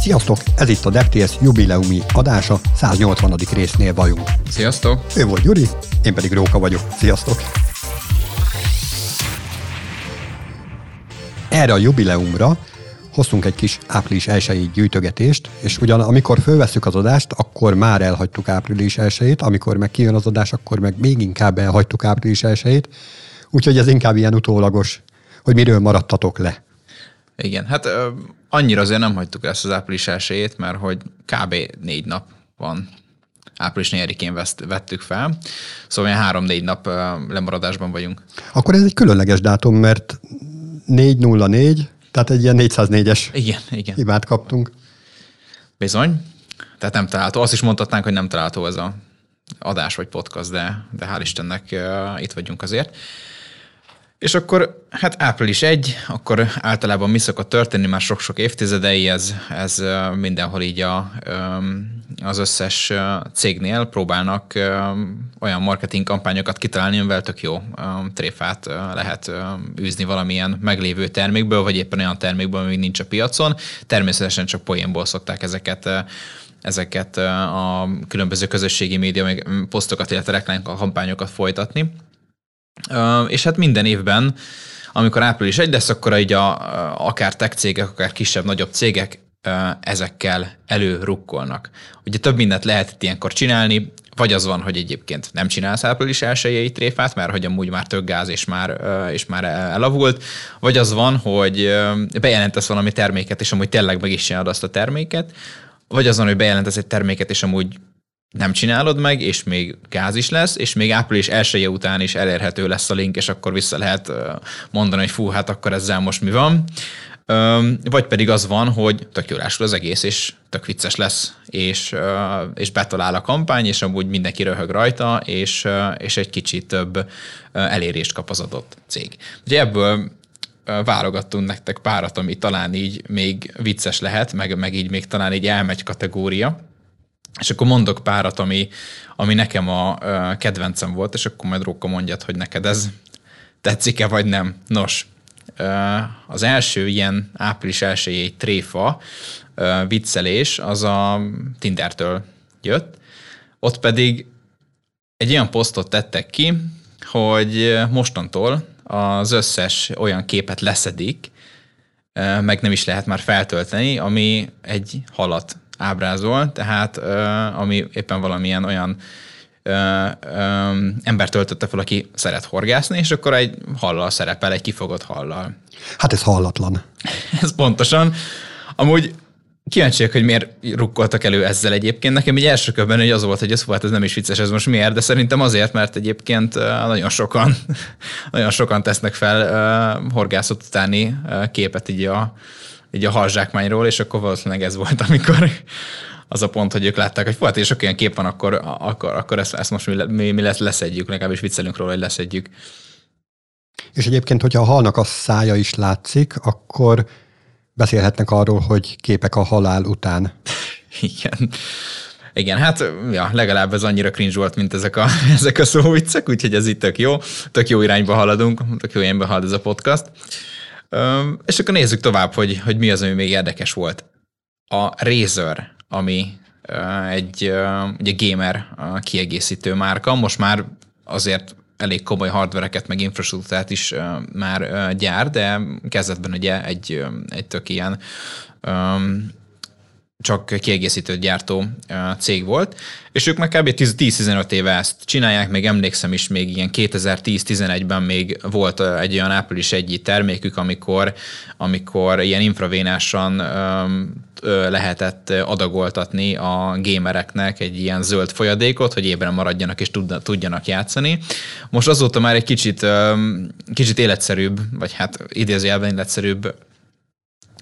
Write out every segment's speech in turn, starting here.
Sziasztok! Ez itt a DevTS jubileumi adása, 180. résznél vagyunk. Sziasztok! Ő volt Gyuri, én pedig Róka vagyok. Sziasztok! Erre a jubileumra hoztunk egy kis április 1 gyűjtögetést, és ugyan amikor fölveszük az adást, akkor már elhagytuk április 1 amikor meg kijön az adás, akkor meg még inkább elhagytuk április 1 úgyhogy ez inkább ilyen utólagos, hogy miről maradtatok le. Igen, hát ö, annyira azért nem hagytuk ezt az április 1 mert hogy kb. négy nap van április 4-én vettük fel, szóval ilyen három-négy nap lemaradásban vagyunk. Akkor ez egy különleges dátum, mert 404, tehát egy ilyen 404-es igen, igen. hibát kaptunk. Bizony. Tehát nem található. Azt is mondhatnánk, hogy nem található ez a adás vagy podcast, de, de hál' Istennek uh, itt vagyunk azért. És akkor hát április 1, akkor általában mi szokott történni már sok-sok évtizedei, ez, ez mindenhol így a, az összes cégnél próbálnak olyan marketing kampányokat kitalálni, amivel tök jó tréfát lehet űzni valamilyen meglévő termékből, vagy éppen olyan termékből, ami nincs a piacon. Természetesen csak poénból szokták ezeket ezeket a különböző közösségi média posztokat, illetve reklámkampányokat folytatni. És hát minden évben, amikor április egy lesz, akkor így a, akár tech cégek, akár kisebb, nagyobb cégek ezekkel előrukkolnak. Ugye több mindent lehet itt ilyenkor csinálni, vagy az van, hogy egyébként nem csinálsz április elsőjei tréfát, mert hogy amúgy már tök gáz és már, és már elavult, vagy az van, hogy bejelentesz valami terméket, és amúgy tényleg meg is csinálod azt a terméket, vagy az van, hogy bejelentesz egy terméket, és amúgy nem csinálod meg, és még gáz is lesz, és még április elsője után is elérhető lesz a link, és akkor vissza lehet mondani, hogy fú, hát akkor ezzel most mi van. Vagy pedig az van, hogy tök jól az egész, és tök vicces lesz, és, és betalál a kampány, és amúgy mindenki röhög rajta, és, és egy kicsit több elérést kap az adott cég. Ugye ebből válogattunk nektek párat, ami talán így még vicces lehet, meg, meg így még talán így elmegy kategória, és akkor mondok párat, ami, ami nekem a kedvencem volt, és akkor majd Róka mondjad, hogy neked ez tetszik-e, vagy nem. Nos, az első ilyen április elsőjé tréfa viccelés az a Tindertől jött, ott pedig egy olyan posztot tettek ki, hogy mostantól az összes olyan képet leszedik, meg nem is lehet már feltölteni, ami egy halat ábrázol, tehát ami éppen valamilyen olyan ö, ö, ember töltötte fel, aki szeret horgászni, és akkor egy hallal szerepel, egy kifogott hallal. Hát ez hallatlan. ez pontosan. Amúgy kíváncsiak, hogy miért rukkoltak elő ezzel egyébként. Nekem egy első körben hogy az volt, hogy ez volt, ez nem is vicces, ez most miért, de szerintem azért, mert egyébként nagyon sokan, nagyon sokan tesznek fel horgászat utáni képet így a, így a halzsákmányról, és akkor valószínűleg ez volt, amikor az a pont, hogy ők látták, hogy hát és sok ilyen kép van, akkor, akkor, akkor ezt, ezt most mi, mi, mi lesz, leszedjük, legalábbis viccelünk róla, hogy leszedjük. És egyébként, hogyha a halnak a szája is látszik, akkor beszélhetnek arról, hogy képek a halál után. Igen. Igen, hát ja, legalább ez annyira cringe volt, mint ezek a, ezek a szóviccek, úgyhogy ez itt tök jó. Tök jó irányba haladunk, tök jó irányba halad ez a podcast. És akkor nézzük tovább, hogy, hogy mi az, ami még érdekes volt. A Razer, ami egy ugye gamer kiegészítő márka, most már azért elég komoly hardvereket, meg infrastruktúrát is már gyár, de kezdetben ugye egy, egy tök ilyen csak kiegészítő gyártó cég volt, és ők már kb. 10-15 éve ezt csinálják, még emlékszem is, még ilyen 2010-11-ben még volt egy olyan április egyi termékük, amikor, amikor ilyen infravénásan lehetett adagoltatni a gamereknek egy ilyen zöld folyadékot, hogy ébren maradjanak és tudjanak játszani. Most azóta már egy kicsit, kicsit életszerűbb, vagy hát idézőjelben életszerűbb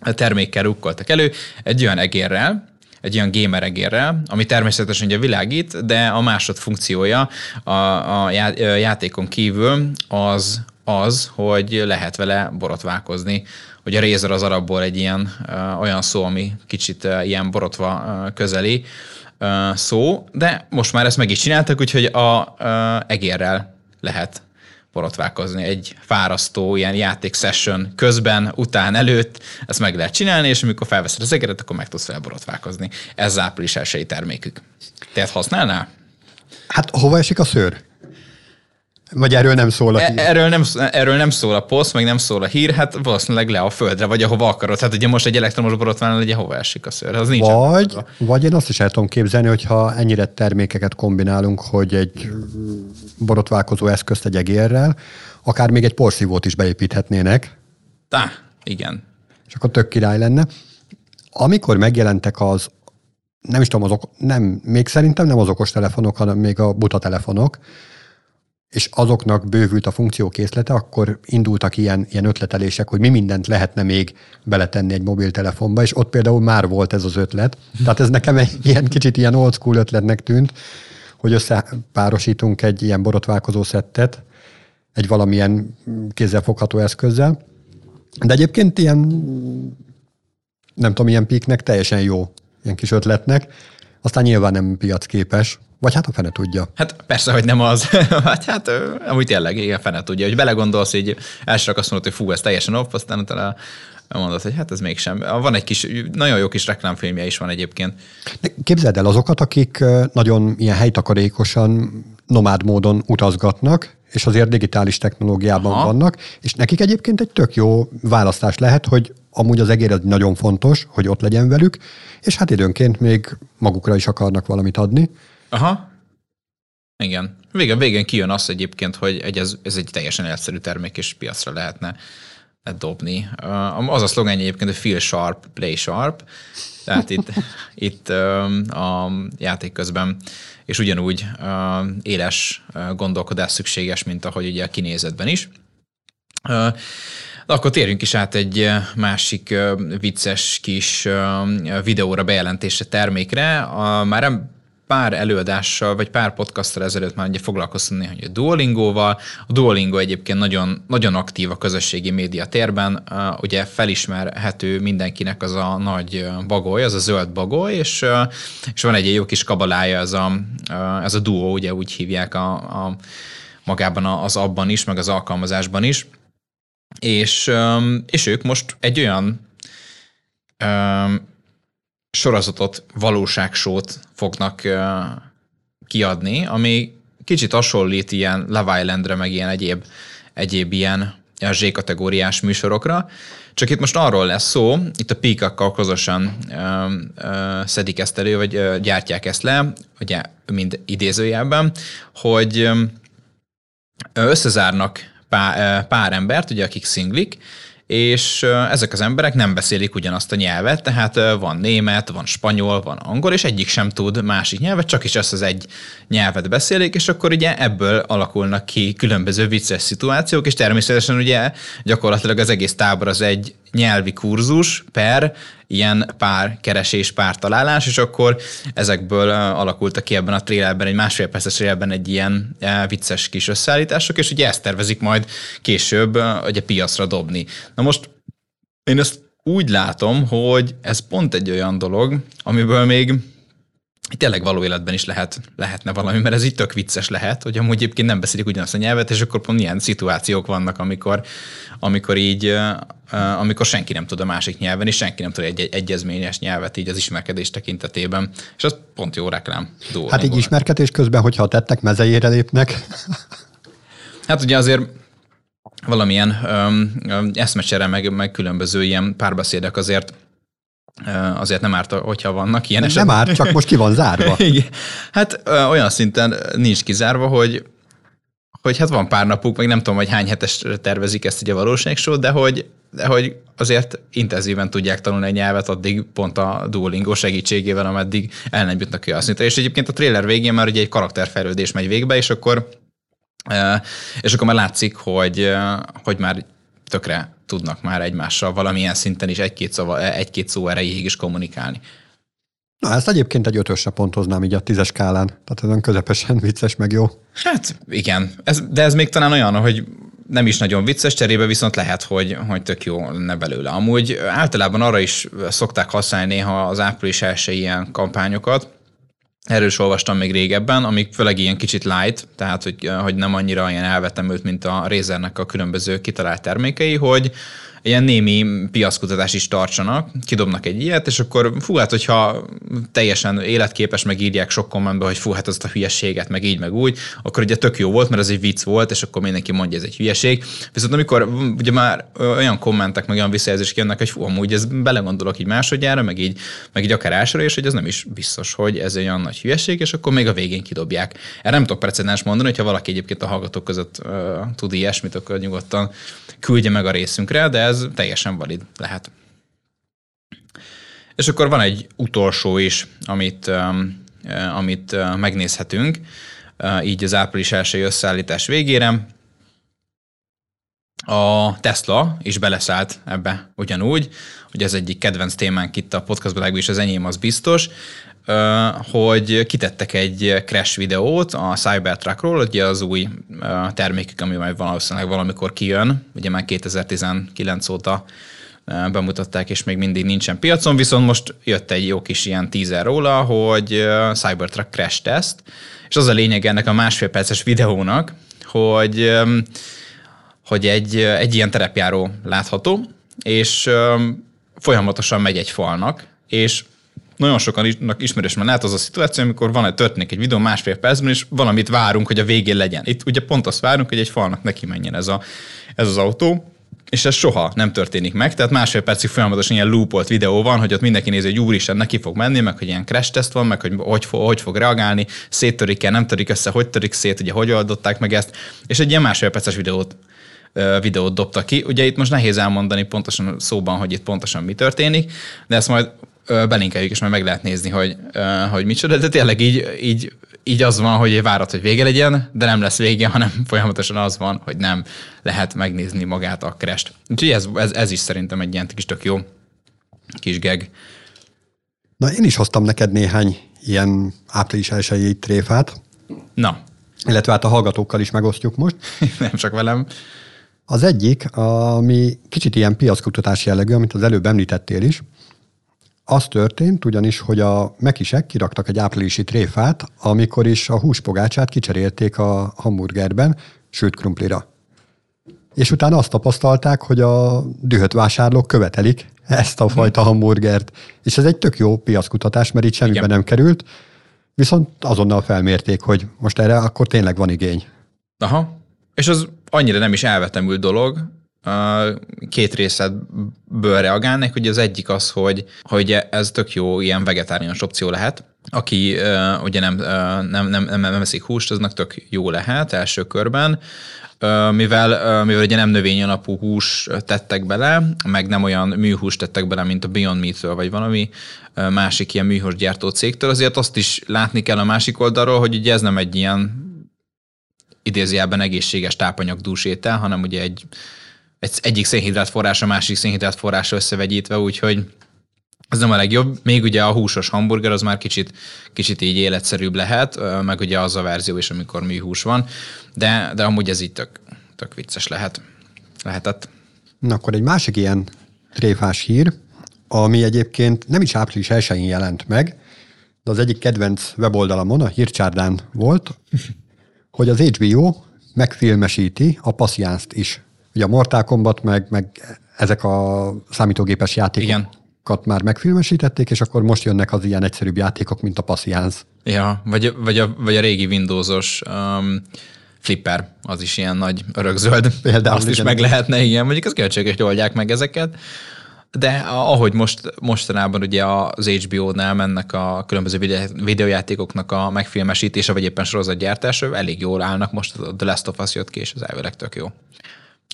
termékkel rukkoltak elő, egy olyan egérrel, egy olyan gamer egérrel, ami természetesen ugye világít, de a másod funkciója a, a játékon kívül az, az, hogy lehet vele borotválkozni. Hogy a Razer az arabból egy ilyen olyan szó, ami kicsit ilyen borotva közeli szó, de most már ezt meg is csináltak, úgyhogy a egérrel lehet borotválkozni egy fárasztó ilyen játék session közben, után, előtt, ezt meg lehet csinálni, és amikor felveszed az egeret, akkor meg tudsz felborotválkozni. Ez április elsői termékük. Tehát használnál? Hát hova esik a szőr? Vagy erről nem szól a E- hír? Erről nem, erről nem szól a poszt, meg nem szól a hír, hát valószínűleg le a földre, vagy ahova akarod. Hát ugye most egy elektromos borotvánál ugye hova esik a szőr, az nincs. Vagy, vagy én azt is el tudom képzelni, hogyha ennyire termékeket kombinálunk, hogy egy borotválkozó eszközt egy egérrel, akár még egy porszívót is beépíthetnének, Tá, igen. és akkor tök király lenne. Amikor megjelentek az, nem is tudom, az ok- nem, még szerintem nem az okos telefonok, hanem még a buta telefonok, és azoknak bővült a funkciókészlete, akkor indultak ilyen, ilyen ötletelések, hogy mi mindent lehetne még beletenni egy mobiltelefonba, és ott például már volt ez az ötlet. Tehát ez nekem egy ilyen kicsit ilyen old school ötletnek tűnt, hogy összepárosítunk egy ilyen borotválkozó szettet, egy valamilyen kézzelfogható eszközzel. De egyébként ilyen, nem tudom, ilyen piknek teljesen jó, ilyen kis ötletnek. Aztán nyilván nem piacképes, vagy hát a fene tudja. Hát persze, hogy nem az. hát, hát amúgy tényleg, igen, fene tudja, hogy belegondolsz, így elsőre azt mondod, hogy fú, ez teljesen off, aztán utána mondod, hogy hát ez mégsem. Van egy kis, nagyon jó kis reklámfilmje is van egyébként. De képzeld el azokat, akik nagyon ilyen helytakarékosan, nomád módon utazgatnak, és azért digitális technológiában. Aha. vannak, és nekik egyébként egy tök jó választás lehet, hogy amúgy az egér az nagyon fontos, hogy ott legyen velük, és hát időnként még magukra is akarnak valamit adni. Aha. Igen. Végén, végén kijön az egyébként, hogy egy, ez, ez egy teljesen egyszerű termék, és piacra lehetne dobni. Az a szlogen egyébként, hogy feel sharp, play sharp. Tehát itt, itt a játék közben, és ugyanúgy éles gondolkodás szükséges, mint ahogy ugye a kinézetben is. Akkor térjünk is át egy másik vicces kis videóra, bejelentésre, termékre. A, már pár előadással, vagy pár podcasttal ezelőtt már ugye foglalkoztunk néha a Duolingóval. A Duolingo egyébként nagyon, nagyon aktív a közösségi média térben, ugye felismerhető mindenkinek az a nagy bagoly, az a zöld bagoly, és, és van egy jó kis kabalája, ez a, ez a Duo, ugye úgy hívják a, a magában az abban is, meg az alkalmazásban is. És, és ők most egy olyan sorozatot, valóságsót fognak kiadni, ami kicsit hasonlít ilyen Love Islandre, meg ilyen egyéb, egyéb ilyen ilyen Z-kategóriás műsorokra. Csak itt most arról lesz szó, itt a Peacock-kal közösen ö, ö, szedik ezt elő, vagy ö, gyártják ezt le, ugye mind idézőjelben, hogy ö, összezárnak pár, pár embert, ugye, akik szinglik, és ezek az emberek nem beszélik ugyanazt a nyelvet, tehát van német, van spanyol, van angol, és egyik sem tud másik nyelvet, csak is ezt az egy nyelvet beszélik, és akkor ugye ebből alakulnak ki különböző vicces szituációk, és természetesen ugye gyakorlatilag az egész tábor az egy nyelvi kurzus per ilyen pár keresés, pár találás, és akkor ezekből alakultak ki ebben a trélerben, egy másfél perces trélerben egy ilyen vicces kis összeállítások, és ugye ezt tervezik majd később ugye piacra dobni. Na most én ezt úgy látom, hogy ez pont egy olyan dolog, amiből még tényleg való életben is lehet, lehetne valami, mert ez így tök vicces lehet, hogy amúgy egyébként nem beszélik ugyanazt a nyelvet, és akkor pont ilyen szituációk vannak, amikor, amikor így, amikor senki nem tud a másik nyelven, és senki nem tud egy, egy egyezményes nyelvet így az ismerkedés tekintetében. És az pont jó reklám. Hát így ismerkedés közben, hogyha a tettek mezejére lépnek, Hát ugye azért valamilyen öm, öm, eszmecsere, meg, meg különböző ilyen párbeszédek azért azért nem árt, hogyha vannak ilyen nem már, csak most ki van zárva. Igen. Hát olyan szinten nincs kizárva, hogy hogy hát van pár napuk, meg nem tudom, hogy hány hetes tervezik ezt ugye a valóságsót, de hogy, de hogy azért intenzíven tudják tanulni egy nyelvet addig pont a Duolingo segítségével, ameddig el nem jutnak ki a szintre. És egyébként a trailer végén már ugye egy karakterfejlődés megy végbe, és akkor és akkor már látszik, hogy, hogy már tökre tudnak már egymással valamilyen szinten is egy-két, szava, egy-két szó erejéig is kommunikálni. Na, ezt egyébként egy ötösre pontoznám így a tízes skálán. Tehát olyan közepesen vicces, meg jó. Hát igen, ez, de ez még talán olyan, hogy nem is nagyon vicces, cserébe viszont lehet, hogy, hogy tök jó lenne belőle. Amúgy általában arra is szokták használni néha az április első ilyen kampányokat, Erről is olvastam még régebben, amik főleg ilyen kicsit light, tehát hogy, hogy nem annyira ilyen elvetemült, mint a Razernek a különböző kitalált termékei, hogy ilyen némi piaszkutatást is tartsanak, kidobnak egy ilyet, és akkor fú, hát hogyha teljesen életképes, meg írják sok kommentbe, hogy fú, hát azt a hülyeséget, meg így, meg úgy, akkor ugye tök jó volt, mert ez egy vicc volt, és akkor mindenki mondja, ez egy hülyeség. Viszont amikor ugye már olyan kommentek, meg olyan visszajelzések jönnek, hogy fú, amúgy ez belegondolok így másodjára, meg így, meg így akár ásra, és hogy ez nem is biztos, hogy ez egy olyan nagy hülyeség, és akkor még a végén kidobják. Erre nem tudok precedens mondani, hogyha valaki egyébként a hallgatók között uh, tud ilyesmit, akkor nyugodtan küldje meg a részünkre, de ez teljesen valid lehet. És akkor van egy utolsó is, amit, um, uh, amit uh, megnézhetünk, uh, így az április első összeállítás végére. A Tesla is beleszállt ebbe ugyanúgy, hogy ez egyik kedvenc témánk itt a podcastban, is az enyém az biztos, hogy kitettek egy crash videót a Cybertruckról, ugye az új termékük, ami majd valószínűleg valamikor kijön, ugye már 2019 óta bemutatták, és még mindig nincsen piacon, viszont most jött egy jó kis ilyen teaser róla, hogy Cybertruck crash test, és az a lényeg ennek a másfél perces videónak, hogy, hogy egy, egy ilyen terepjáró látható, és folyamatosan megy egy falnak, és nagyon sokan ismerős már lehet az a szituáció, amikor van egy történik egy videó másfél percben, és valamit várunk, hogy a végén legyen. Itt ugye pont azt várunk, hogy egy falnak neki menjen ez, a, ez az autó, és ez soha nem történik meg, tehát másfél percig folyamatosan ilyen loopolt videó van, hogy ott mindenki nézi, hogy úristen, neki fog menni, meg hogy ilyen crash test van, meg hogy hogy, fog, hogy fog reagálni, széttörik-e, nem törik össze, hogy törik szét, ugye hogy oldották meg ezt, és egy ilyen másfél perces videót videót dobta ki. Ugye itt most nehéz elmondani pontosan szóban, hogy itt pontosan mi történik, de ezt majd belinkeljük, és majd meg lehet nézni, hogy, hogy micsoda, de tényleg így, így, így az van, hogy várat, hogy vége legyen, de nem lesz vége, hanem folyamatosan az van, hogy nem lehet megnézni magát a crest. Úgyhogy ez, ez, ez is szerintem egy ilyen kis tök jó kis geg. Na, én is hoztam neked néhány ilyen április elsői tréfát. Na. Illetve hát a hallgatókkal is megosztjuk most. nem csak velem. Az egyik, ami kicsit ilyen piackutatás jellegű, amit az előbb említettél is, az történt ugyanis, hogy a mekisek kiraktak egy áprilisi tréfát, amikor is a húspogácsát kicserélték a hamburgerben sőt krumplira. És utána azt tapasztalták, hogy a dühött vásárlók követelik ezt a fajta hamburgert. És ez egy tök jó piackutatás, mert itt semmiben nem került, viszont azonnal felmérték, hogy most erre akkor tényleg van igény. Aha. És az annyira nem is elvetemült dolog, két részletből reagálnék, hogy az egyik az, hogy, hogy ez tök jó ilyen vegetáriánus opció lehet, aki uh, ugye nem, uh, nem, nem, nem, nem eszik húst, aznak tök jó lehet első körben, uh, mivel, uh, mivel ugye nem növény alapú hús tettek bele, meg nem olyan műhús tettek bele, mint a Beyond meat vagy valami uh, másik ilyen műhúsgyártó cégtől, azért azt is látni kell a másik oldalról, hogy ugye ez nem egy ilyen idézőjelben egészséges tápanyagdús étel, hanem ugye egy egy, egyik szénhidrát forrása, másik szénhidrát forrása összevegyítve, úgyhogy az nem a legjobb. Még ugye a húsos hamburger az már kicsit, kicsit így életszerűbb lehet, meg ugye az a verzió is, amikor műhús van, de, de amúgy ez így tök, tök vicces lehet. Lehetett. Na akkor egy másik ilyen tréfás hír, ami egyébként nem is április 1 jelent meg, de az egyik kedvenc weboldalamon, a hírcsárdán volt, hogy az HBO megfilmesíti a passziánzt is. Ugye a Mortal Kombat, meg, meg ezek a számítógépes játékok Igen. már megfilmesítették, és akkor most jönnek az ilyen egyszerűbb játékok, mint a Passions. Ja, vagy, vagy, a, vagy a régi Windowsos um, Flipper, az is ilyen nagy örökzöld. Például Azt is meg lehetne, igen, mondjuk az költséges, hogy oldják meg ezeket. De ahogy most, mostanában ugye az HBO-nál mennek a különböző videójátékoknak a megfilmesítése, vagy éppen sorozatgyártása, elég jól állnak. Most a The Last of Us jött ki, és az elvileg tök jó.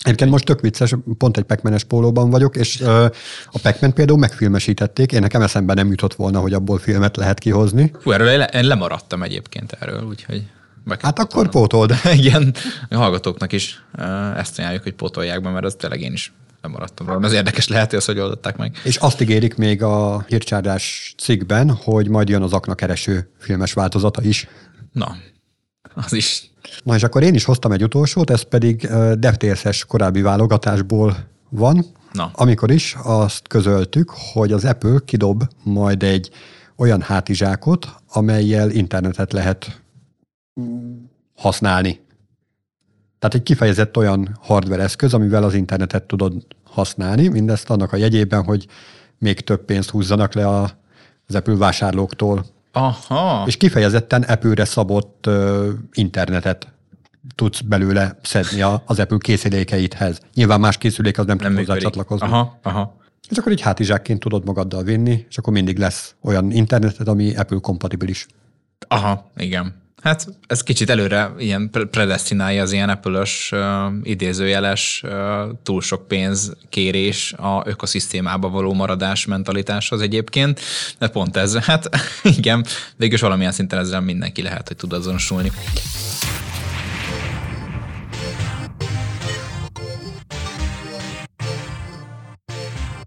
Egyébként most tök vicces, pont egy pac pólóban vagyok, és uh, a pac például megfilmesítették, én nekem eszembe nem jutott volna, hogy abból filmet lehet kihozni. Hú, erről én, én lemaradtam egyébként erről, úgyhogy... Hát akkor pótold. Igen, a hallgatóknak is ezt ajánljuk, hogy pótolják be, mert az tényleg én is lemaradtam róla. Az érdekes lehet, hogy hogy oldották meg. És azt ígérik még a hírcsárdás cikkben, hogy majd jön az akna kereső filmes változata is. Na, az is Na és akkor én is hoztam egy utolsót, ez pedig DevTales-es korábbi válogatásból van, Na. amikor is azt közöltük, hogy az Apple kidob majd egy olyan hátizsákot, amelyel internetet lehet használni. Tehát egy kifejezett olyan hardware eszköz, amivel az internetet tudod használni, mindezt annak a jegyében, hogy még több pénzt húzzanak le a, az Apple vásárlóktól. Aha. És kifejezetten Apple-re szabott uh, internetet tudsz belőle szedni a, az Apple készülékeidhez. Nyilván más készülék az nem, nem tud hozzá csatlakozni. Aha, aha. És akkor egy hátizsákként tudod magaddal vinni, és akkor mindig lesz olyan internetet, ami Apple kompatibilis. Aha, igen. Hát ez kicsit előre ilyen predestinálja az ilyen Apple-ös uh, idézőjeles túl sok pénz kérés a ökoszisztémába való maradás mentalitáshoz egyébként, de pont ez, hát igen, végülis valamilyen szinten ezzel mindenki lehet, hogy tud azonosulni.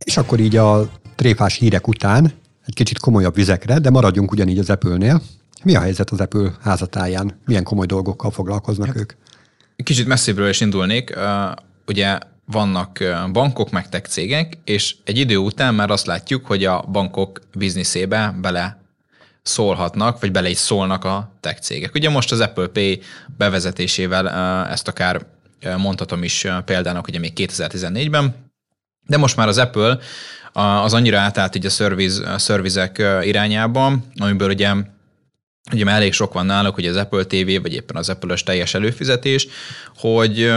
És akkor így a tréfás hírek után egy kicsit komolyabb vizekre, de maradjunk ugyanígy az Apple-nél. Mi a helyzet az Apple házatáján? Milyen komoly dolgokkal foglalkoznak hát, ők? Kicsit messzébről is indulnék. Ugye vannak bankok, meg tech cégek, és egy idő után már azt látjuk, hogy a bankok bizniszébe bele szólhatnak, vagy bele is szólnak a tech cégek. Ugye most az Apple Pay bevezetésével ezt akár mondhatom is példának, ugye még 2014-ben, de most már az Apple az annyira átállt így a szerviz, szervizek irányába, amiből ugye ugye már elég sok van náluk, hogy az Apple TV, vagy éppen az Apple-ös teljes előfizetés, hogy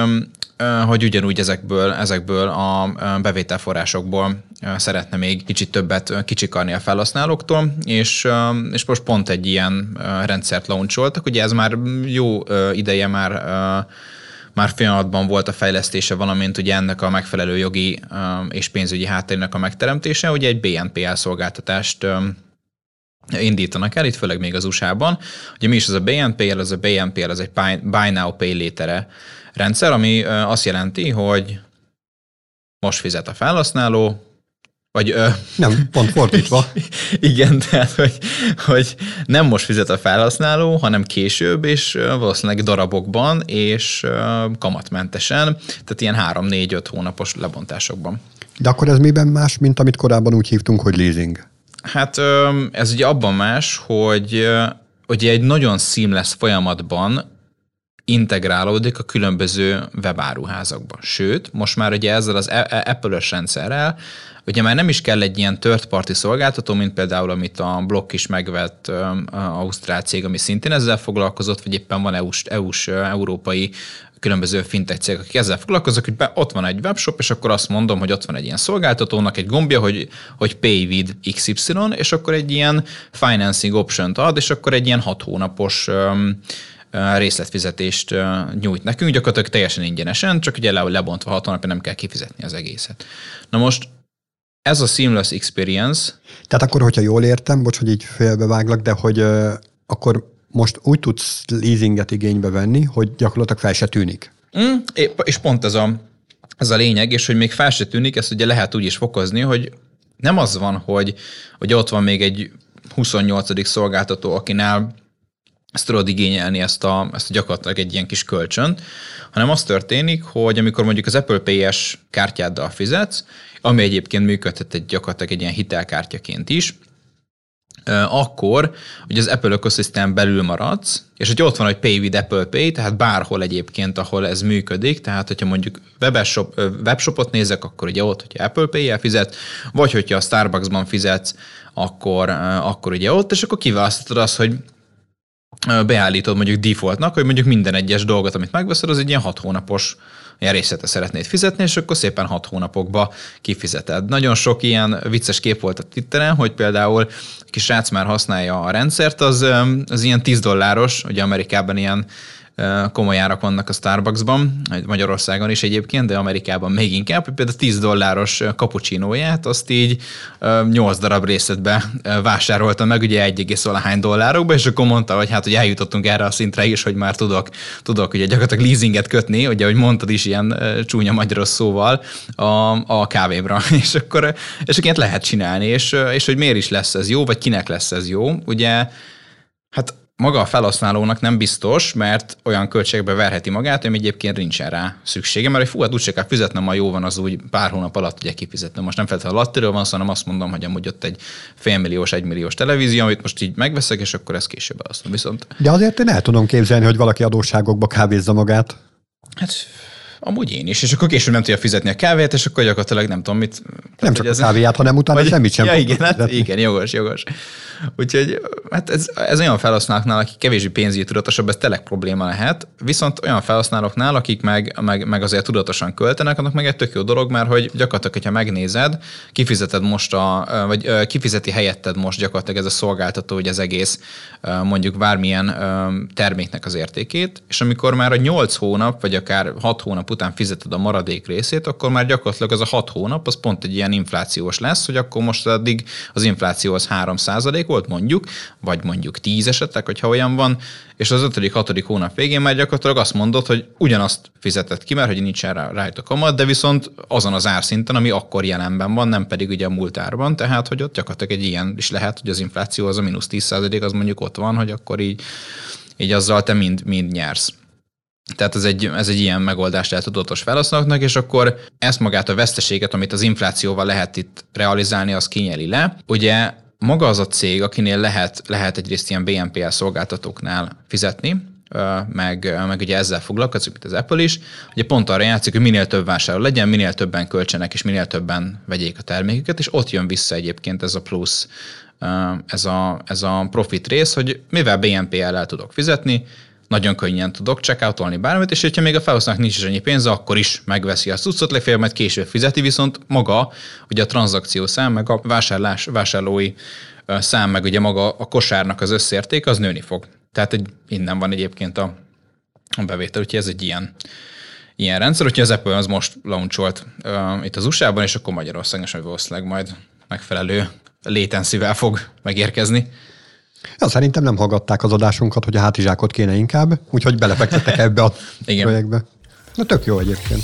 hogy ugyanúgy ezekből, ezekből a bevételforrásokból szeretne még kicsit többet kicsikarni a felhasználóktól, és, és most pont egy ilyen rendszert launcholtak. Ugye ez már jó ideje már már folyamatban volt a fejlesztése, valamint ugye ennek a megfelelő jogi és pénzügyi háttérnek a megteremtése, ugye egy BNPL szolgáltatást indítanak el, itt főleg még az USA-ban. Ugye mi is az a BNPL? Az a BNPL az egy Buy Now Pay Later rendszer, ami azt jelenti, hogy most fizet a felhasználó, vagy, ö, nem, pont fordítva. Igen, tehát, hogy, hogy nem most fizet a felhasználó, hanem később, és valószínűleg darabokban, és kamatmentesen, tehát ilyen 3-4-5 hónapos lebontásokban. De akkor ez miben más, mint amit korábban úgy hívtunk, hogy leasing? Hát ez ugye abban más, hogy ugye egy nagyon seamless folyamatban integrálódik a különböző webáruházakban. Sőt, most már ugye ezzel az e- e- Apple-ös rendszerrel Ugye már nem is kell egy ilyen third party szolgáltató, mint például, amit a Block is megvett Ausztrál cég, ami szintén ezzel foglalkozott, vagy éppen van EU-s, EU-s európai különböző fintech cégek, akik ezzel foglalkoznak, hogy be, ott van egy webshop, és akkor azt mondom, hogy ott van egy ilyen szolgáltatónak egy gombja, hogy, hogy pay with XY, és akkor egy ilyen financing option ad, és akkor egy ilyen hat hónapos um, részletfizetést nyújt nekünk, gyakorlatilag teljesen ingyenesen, csak ugye le, lebontva hat hónapja nem kell kifizetni az egészet. Na most ez a seamless experience. Tehát akkor, hogyha jól értem, bocs, hogy így félbeváglak, de hogy uh, akkor most úgy tudsz leasinget igénybe venni, hogy gyakorlatilag fel se tűnik. Mm, és pont ez a, ez a lényeg, és hogy még fel se tűnik, ezt ugye lehet úgy is fokozni, hogy nem az van, hogy, hogy ott van még egy 28. szolgáltató, akinál ezt tudod igényelni, ezt a, ezt a gyakorlatilag egy ilyen kis kölcsön, hanem az történik, hogy amikor mondjuk az Apple Pay-es kártyáddal fizetsz, ami egyébként működhet egy gyakorlatilag egy ilyen hitelkártyaként is, akkor, hogy az Apple ökoszisztém belül maradsz, és hogy ott van, hogy Pay with Apple Pay, tehát bárhol egyébként, ahol ez működik, tehát hogyha mondjuk webshop, webshopot nézek, akkor ugye ott, hogyha Apple Pay-jel fizet, vagy hogyha a Starbucksban fizetsz, akkor, akkor ugye ott, és akkor kiválasztod azt, hogy beállítod mondjuk defaultnak, hogy mondjuk minden egyes dolgot, amit megveszed, az egy ilyen hat hónapos ilyen részletre szeretnéd fizetni, és akkor szépen hat hónapokba kifizeted. Nagyon sok ilyen vicces kép volt a Twitteren, hogy például kis srác már használja a rendszert, az, az ilyen 10 dolláros, ugye Amerikában ilyen komoly árak vannak a Starbucksban, Magyarországon is egyébként, de Amerikában még inkább, például 10 dolláros kapucsinóját, azt így 8 darab részletbe vásárolta meg, ugye 1, valahány dollárokba, és akkor mondta, hogy hát, hogy eljutottunk erre a szintre is, hogy már tudok, tudok ugye gyakorlatilag leasinget kötni, ugye, ahogy mondtad is ilyen csúnya magyaros szóval a, a kávémra, és akkor, és akkor lehet csinálni, és, és hogy miért is lesz ez jó, vagy kinek lesz ez jó, ugye, hát maga a felhasználónak nem biztos, mert olyan költségbe verheti magát, hogy egyébként nincsen rá szüksége, mert hogy fú, hát úgyse kell fizetnem, ma jó van, az úgy pár hónap alatt ugye kifizetnem. Most nem feltétlenül a lattiről van, hanem azt mondom, hogy amúgy ott egy félmilliós, egymilliós televízió, amit most így megveszek, és akkor ezt később elosztom. Viszont... De azért én el tudom képzelni, hogy valaki adósságokba kávézza magát. Hát Amúgy én is, és akkor később nem tudja fizetni a kávét, és akkor gyakorlatilag nem tudom mit. Nem csak a kávéját, hanem utána vagy, semmit sem ja, igen, hát, igen, jogos, jogos. Úgyhogy hát ez, ez olyan felhasználóknál, akik kevésbé pénzügyi tudatosabb, ez tényleg probléma lehet, viszont olyan felhasználóknál, akik meg, meg, meg azért tudatosan költenek, annak meg egy tök jó dolog, mert hogy gyakorlatilag, hogyha megnézed, kifizeted most a, vagy kifizeti helyetted most gyakorlatilag ez a szolgáltató, hogy az egész mondjuk bármilyen terméknek az értékét, és amikor már a 8 hónap, vagy akár 6 hónap után fizeted a maradék részét, akkor már gyakorlatilag az a 6 hónap, az pont egy ilyen inflációs lesz, hogy akkor most addig az infláció az 3 volt mondjuk, vagy mondjuk 10 esetleg, hogyha olyan van, és az 5.-6. hónap végén már gyakorlatilag azt mondod, hogy ugyanazt fizetett ki, mert hogy nincsen rá, rá a kamat, de viszont azon az árszinten, ami akkor jelenben van, nem pedig ugye a múlt árban, tehát hogy ott gyakorlatilag egy ilyen is lehet, hogy az infláció az a mínusz 10 az mondjuk ott van, hogy akkor így, így azzal te mind, mind nyersz. Tehát ez egy, ez egy ilyen megoldást lehet tudatos felhasználóknak, és akkor ezt magát a veszteséget, amit az inflációval lehet itt realizálni, az kinyeli le. Ugye maga az a cég, akinél lehet, lehet egyrészt ilyen BNPL szolgáltatóknál fizetni, meg, meg ugye ezzel foglalkozik, mint az Apple is, ugye pont arra játszik, hogy minél több vásárló legyen, minél többen költsenek, és minél többen vegyék a termékeket, és ott jön vissza egyébként ez a plusz, ez a, ez a profit rész, hogy mivel BNPL-el tudok fizetni, nagyon könnyen tudok checkoutolni bármit, és hogyha még a felhasználónak nincs is annyi pénze, akkor is megveszi a cuccot, legfeljebb majd később fizeti, viszont maga, ugye a tranzakció szám, meg a vásárlás, vásárlói szám, meg ugye maga a kosárnak az összérték, az nőni fog. Tehát egy, innen van egyébként a, a bevétel, úgyhogy ez egy ilyen, ilyen rendszer, úgyhogy az Apple az most launcholt uh, itt az USA-ban, és akkor Magyarországon is valószínűleg majd megfelelő létenszivel fog megérkezni. Ja, szerintem nem hallgatták az adásunkat, hogy a hátizsákot kéne inkább, úgyhogy belefektettek ebbe a Igen. projektbe. Na tök jó egyébként.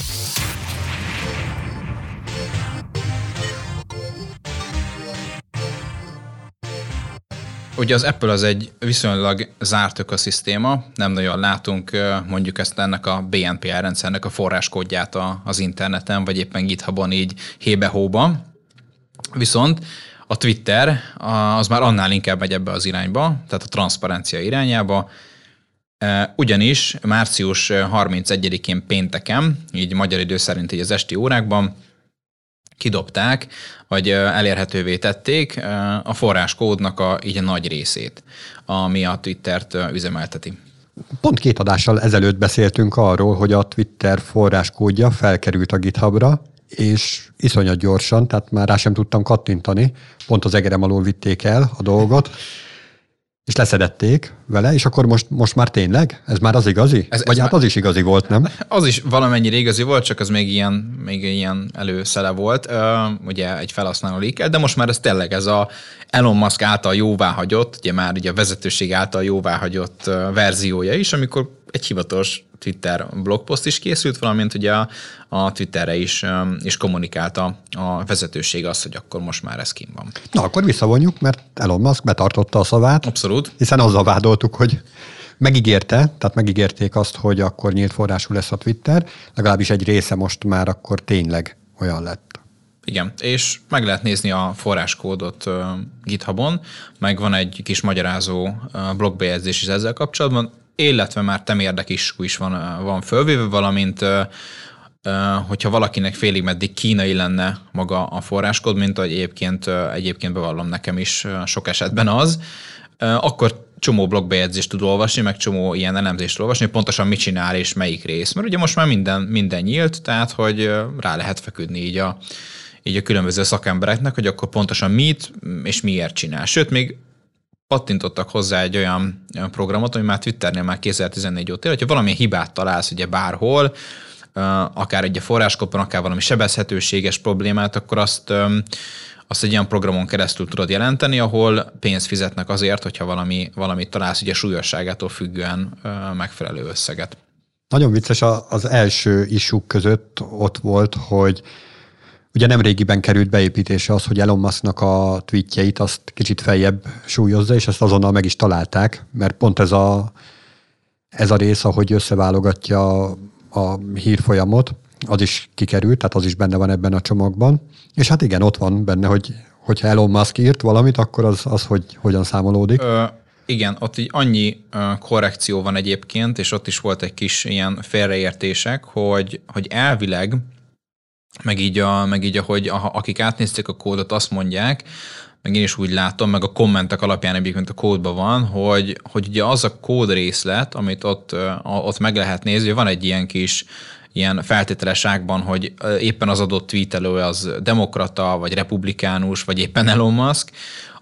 Ugye az Apple az egy viszonylag zárt ökoszisztéma, nem nagyon látunk mondjuk ezt ennek a BNPL rendszernek a forráskódját az interneten, vagy éppen GitHubon így hébe-hóba. Viszont a Twitter az már annál inkább megy ebbe az irányba, tehát a transzparencia irányába, ugyanis március 31-én pénteken, így magyar idő szerint így az esti órákban kidobták, vagy elérhetővé tették a forráskódnak a, így a nagy részét, ami a Twittert üzemelteti. Pont két adással ezelőtt beszéltünk arról, hogy a Twitter forráskódja felkerült a GitHubra, és iszonyat gyorsan, tehát már rá sem tudtam kattintani, pont az egerem alól vitték el a dolgot, és leszedették vele, és akkor most, most már tényleg? Ez már az igazi? Ez, Vagy ez hát már... az is igazi volt, nem? Az is valamennyire igazi volt, csak az még ilyen, még ilyen előszele volt, ugye egy felhasználó lékel, de most már ez tényleg ez a Elon Musk által jóváhagyott, ugye már ugye a vezetőség által jóváhagyott verziója is, amikor egy hivatalos Twitter blogpost is készült, valamint ugye a, a Twitterre is, um, is kommunikálta a vezetőség azt, hogy akkor most már ez kim van. Na, akkor visszavonjuk, mert Elon Musk betartotta a szavát. Abszolút. Hiszen azzal vádoltuk, hogy megígérte, tehát megígérték azt, hogy akkor nyílt forrású lesz a Twitter, legalábbis egy része most már akkor tényleg olyan lett. Igen, és meg lehet nézni a forráskódot uh, GitHubon, meg van egy kis magyarázó uh, blogbejegyzés is ezzel kapcsolatban illetve már temérdek is, is van, van fölvéve, valamint hogyha valakinek félig meddig kínai lenne maga a forráskód, mint ahogy egyébként, egyébként bevallom nekem is sok esetben az, akkor csomó blogbejegyzést tud olvasni, meg csomó ilyen elemzést olvasni, hogy pontosan mit csinál és melyik rész. Mert ugye most már minden, minden nyílt, tehát hogy rá lehet feküdni így a, így a különböző szakembereknek, hogy akkor pontosan mit és miért csinál. Sőt, még pattintottak hozzá egy olyan, olyan programot, ami már Twitternél már 2014 óta, hogyha valami hibát találsz ugye bárhol, akár egy forráskopon, akár valami sebezhetőséges problémát, akkor azt azt egy ilyen programon keresztül tudod jelenteni, ahol pénzt fizetnek azért, hogyha valami, valamit találsz ugye súlyosságától függően megfelelő összeget. Nagyon vicces, az első isuk között ott volt, hogy Ugye nem régiben került beépítése az, hogy Elon Musknak a tweetjeit azt kicsit feljebb súlyozza, és ezt azonnal meg is találták, mert pont ez a, ez a rész, ahogy összeválogatja a hírfolyamot, az is kikerült, tehát az is benne van ebben a csomagban. És hát igen, ott van benne, hogy hogyha Elon Musk írt valamit, akkor az, az hogy, hogyan számolódik. Ö, igen, ott így annyi korrekció van egyébként, és ott is volt egy kis ilyen félreértések, hogy, hogy elvileg, meg így, a, meg így ahogy a, akik átnézték a kódot, azt mondják, meg én is úgy látom, meg a kommentek alapján egyébként a kódban van, hogy, hogy ugye az a kódrészlet, amit ott, ott meg lehet nézni, van egy ilyen kis ilyen feltételes ágban, hogy éppen az adott tweetelő az demokrata, vagy republikánus, vagy éppen Elon Musk,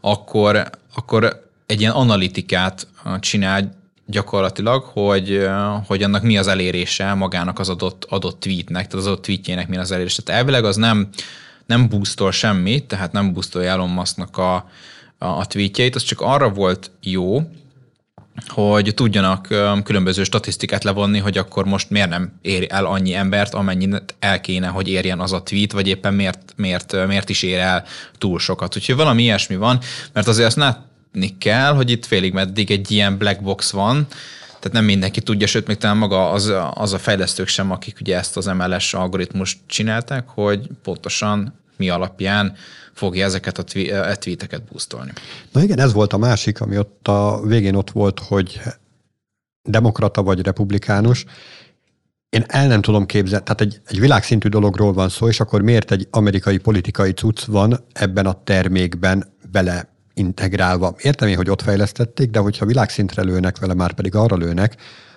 akkor, akkor egy ilyen analitikát csinál gyakorlatilag, hogy, hogy annak mi az elérése magának az adott, adott tweetnek, tehát az adott tweetjének mi az elérése. Tehát elvileg az nem, nem boostol semmit, tehát nem boostolja Elon Musknak a, a, a tweetjeit, az csak arra volt jó, hogy tudjanak különböző statisztikát levonni, hogy akkor most miért nem ér el annyi embert, amennyit el kéne, hogy érjen az a tweet, vagy éppen miért, miért, miért is ér el túl sokat. Úgyhogy valami ilyesmi van, mert azért azt látni kell, hogy itt félig meddig egy ilyen black box van, tehát nem mindenki tudja, sőt, még talán maga az, az a fejlesztők sem, akik ugye ezt az MLS algoritmust csinálták, hogy pontosan mi alapján fogja ezeket a e tweeteket boostolni. Na igen, ez volt a másik, ami ott a végén ott volt, hogy demokrata vagy republikánus, én el nem tudom képzelni, tehát egy, egy világszintű dologról van szó, és akkor miért egy amerikai politikai cucc van ebben a termékben bele integrálva. Értem én, hogy ott fejlesztették, de hogyha világszintre lőnek vele, már pedig arra lőnek,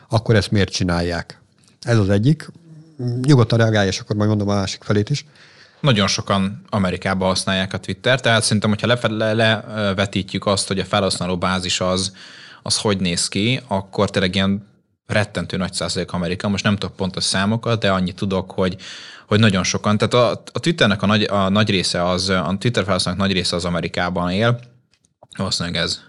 akkor ezt miért csinálják? Ez az egyik. Nyugodtan reagálj, és akkor majd mondom a másik felét is. Nagyon sokan Amerikában használják a Twitter, tehát szerintem, hogyha levetítjük azt, hogy a felhasználó bázis az, az hogy néz ki, akkor tényleg ilyen rettentő nagy százalék Amerika. Most nem tudok pontos számokat, de annyit tudok, hogy, hogy nagyon sokan. Tehát a, a Twitternek a nagy, a nagy része az, a Twitter felhasználók nagy része az Amerikában él. Valószínűleg ez.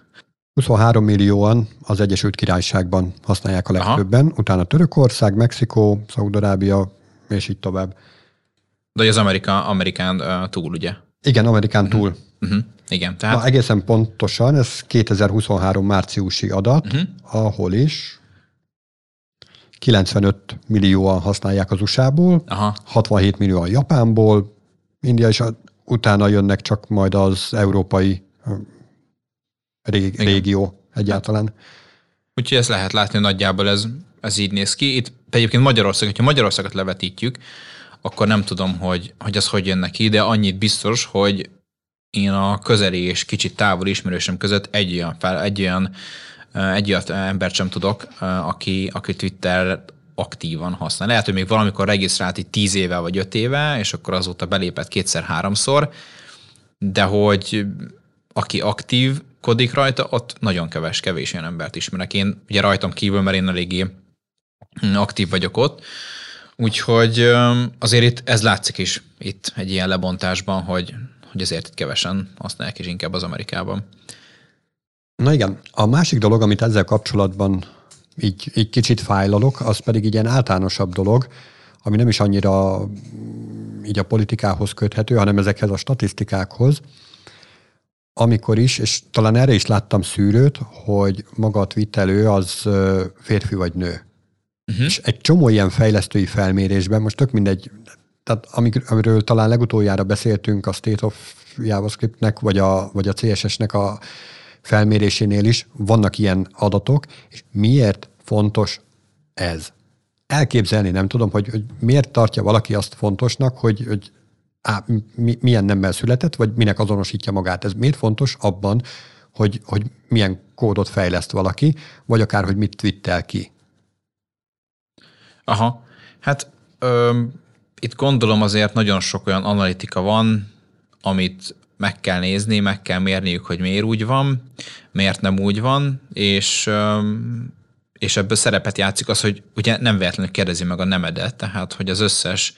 23 millióan az Egyesült Királyságban használják a legtöbben, Aha. utána Törökország, Mexikó, Szaudarábia, és így tovább. De az Amerika, Amerikán uh, túl, ugye? Igen, Amerikán uh-huh. túl. Uh-huh. Igen, tehát... Na, egészen pontosan, ez 2023 márciusi adat, uh-huh. ahol is 95 millióan használják az USA-ból, Aha. 67 millióan Japánból, India, és utána jönnek csak majd az európai rég, régió egyáltalán. Úgyhogy ezt lehet látni, nagyjából ez, ez így néz ki. Itt egyébként Magyarország, hogyha Magyarországot levetítjük, akkor nem tudom, hogy, hogy az hogy jön neki, de annyit biztos, hogy én a közeli és kicsit távol ismerősöm között egy olyan, fel, egy olyan, egy olyan embert sem tudok, aki, aki Twitter aktívan használ. Lehet, hogy még valamikor regisztrált így tíz éve vagy öt éve, és akkor azóta belépett kétszer-háromszor, de hogy aki aktív kodik rajta, ott nagyon keves, kevés ilyen embert ismerek. Én ugye rajtam kívül, mert én eléggé aktív vagyok ott, Úgyhogy azért itt ez látszik is itt egy ilyen lebontásban, hogy, hogy azért itt kevesen használják is inkább az Amerikában. Na igen, a másik dolog, amit ezzel kapcsolatban így, így kicsit fájlalok, az pedig egy ilyen általánosabb dolog, ami nem is annyira így a politikához köthető, hanem ezekhez a statisztikákhoz, amikor is, és talán erre is láttam szűrőt, hogy maga a twittelő az férfi vagy nő. Uh-huh. És egy csomó ilyen fejlesztői felmérésben, most tök mindegy, tehát amiről talán legutoljára beszéltünk a State of JavaScriptnek, vagy a, vagy a CSS-nek a felmérésénél is vannak ilyen adatok, és miért fontos ez? Elképzelni nem tudom, hogy, hogy miért tartja valaki azt fontosnak, hogy, hogy á, mi, milyen nemmel született, vagy minek azonosítja magát. Ez miért fontos abban, hogy, hogy milyen kódot fejleszt valaki, vagy akár, hogy mit twittel ki. Aha, hát ö, itt gondolom azért nagyon sok olyan analitika van, amit meg kell nézni, meg kell mérniük, hogy miért úgy van, miért nem úgy van, és, és ebből szerepet játszik az, hogy ugye nem véletlenül kérdezi meg a nemedet, tehát hogy az összes,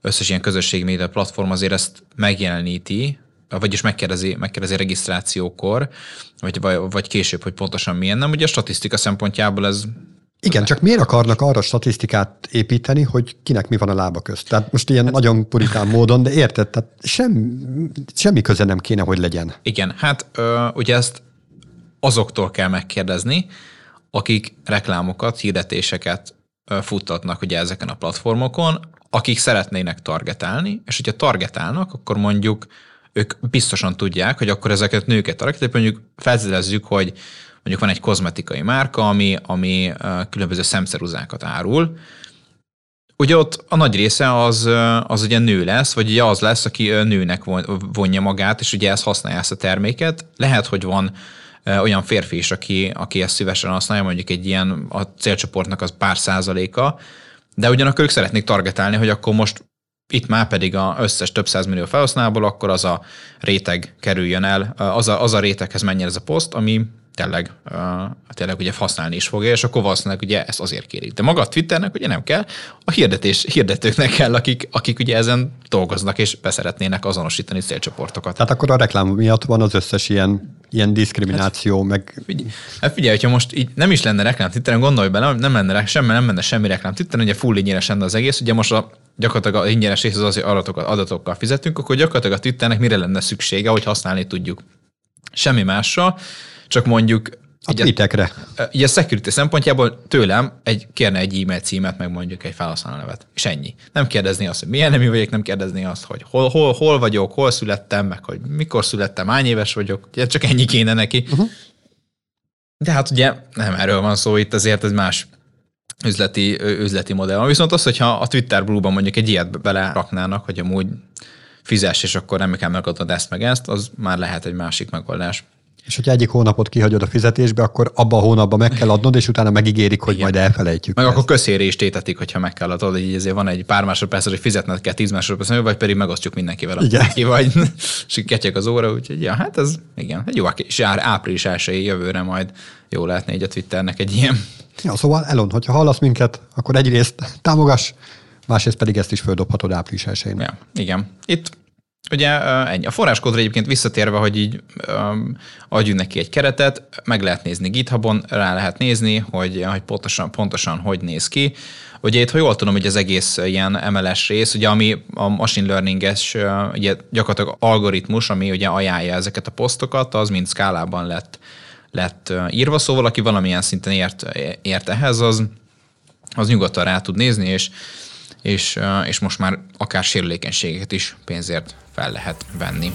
összes ilyen közösségi média platform azért ezt megjeleníti, vagyis megkérdezi, megkérdezi regisztrációkor, vagy, vagy, később, hogy pontosan milyen nem. Ugye a statisztika szempontjából ez Igen, csak miért akarnak arra statisztikát építeni, hogy kinek mi van a lába közt? Tehát most ilyen hát, nagyon puritán módon, de érted? Tehát sem, semmi köze nem kéne, hogy legyen. Igen, hát ö, ugye ezt azoktól kell megkérdezni, akik reklámokat, hirdetéseket futtatnak ugye ezeken a platformokon, akik szeretnének targetálni, és hogyha targetálnak, akkor mondjuk ők biztosan tudják, hogy akkor ezeket nőket targetálni, mondjuk feltételezzük, hogy mondjuk van egy kozmetikai márka, ami, ami különböző szemszeruzákat árul, ugye ott a nagy része az, az ugye nő lesz, vagy ugye az lesz, aki nőnek vonja magát, és ugye ezt használja ezt a terméket. Lehet, hogy van olyan férfi is, aki, aki ezt szívesen használja, mondjuk egy ilyen a célcsoportnak az pár százaléka, de ugyanakkor ők szeretnék targetálni, hogy akkor most itt már pedig az összes több millió felhasználóból, akkor az a réteg kerüljön el, az a, az a réteghez menjen ez a poszt, ami tényleg, tényleg ugye használni is fogja, és akkor valószínűleg ugye ezt azért kérik. De maga a Twitternek ugye nem kell, a hirdetés, hirdetőknek kell, akik, akik ugye ezen dolgoznak, és beszeretnének azonosítani célcsoportokat. Tehát akkor a reklám miatt van az összes ilyen, ilyen diszkrimináció, hát, meg... Figyelj, hát figyelj, hogyha most így nem is lenne reklám Twitteren, gondolj bele, nem lenne semmi, nem lenne semmi reklám Twitteren, ugye full ingyenes lenne az egész, ugye most a gyakorlatilag a ingyenes rész az az, hogy adatokat, adatokkal fizetünk, akkor gyakorlatilag a Twitternek mire lenne szüksége, hogy használni tudjuk. Semmi másra, csak mondjuk a tweetekre. Így a security szempontjából tőlem egy, kérne egy e-mail címet, meg mondjuk egy felhasználó nevet. És ennyi. Nem kérdezni azt, hogy milyen nemű vagyok, nem kérdezni azt, hogy hol, hol, hol vagyok, hol születtem, meg hogy mikor születtem, hány éves vagyok. Ugye csak ennyi kéne neki. Uh-huh. De hát ugye nem erről van szó, itt azért ez más üzleti, üzleti modell. Viszont az, hogyha a Twitter Blue-ban mondjuk egy ilyet beleraknának, hogy amúgy fizes, és akkor nem kell megadod ezt meg ezt, az már lehet egy másik megoldás. És hogyha egyik hónapot kihagyod a fizetésbe, akkor abban a hónapban meg kell adnod, és utána megígérik, hogy Igen. majd elfelejtjük. Meg ezt. akkor közérést tétetik, hogyha meg kell adod, így ezért van egy pár másodperc, hogy fizetned kell 10 másodperc, vagy pedig megosztjuk mindenkivel, Igen. Ki vagy, és ketyek az óra, úgyhogy ja, hát ez igen, egy jó, és április 1 jövőre majd jó lehetne így a Twitternek egy ilyen. Ja, szóval Elon, hogyha hallasz minket, akkor egyrészt támogass, másrészt pedig ezt is földobhatod április 1 Ja, igen. Itt Ugye. A forráskódra egyébként visszatérve, hogy így um, adjunk neki egy keretet, meg lehet nézni GitHubon, rá lehet nézni, hogy, hogy pontosan, pontosan hogy néz ki. Ugye itt, ha jól tudom, hogy az egész ilyen MLS rész, ugye ami a machine learning-es ugye gyakorlatilag algoritmus, ami ugye ajánlja ezeket a posztokat, az mind skálában lett, lett írva, szóval aki valamilyen szinten ért, ért ehhez, az, az nyugodtan rá tud nézni, és és, és most már akár sérülékenységeket is pénzért fel lehet venni.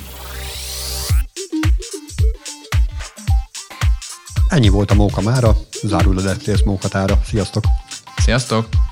Ennyi volt a móka mára, zárul FTS mókatára. Sziasztok! Sziasztok!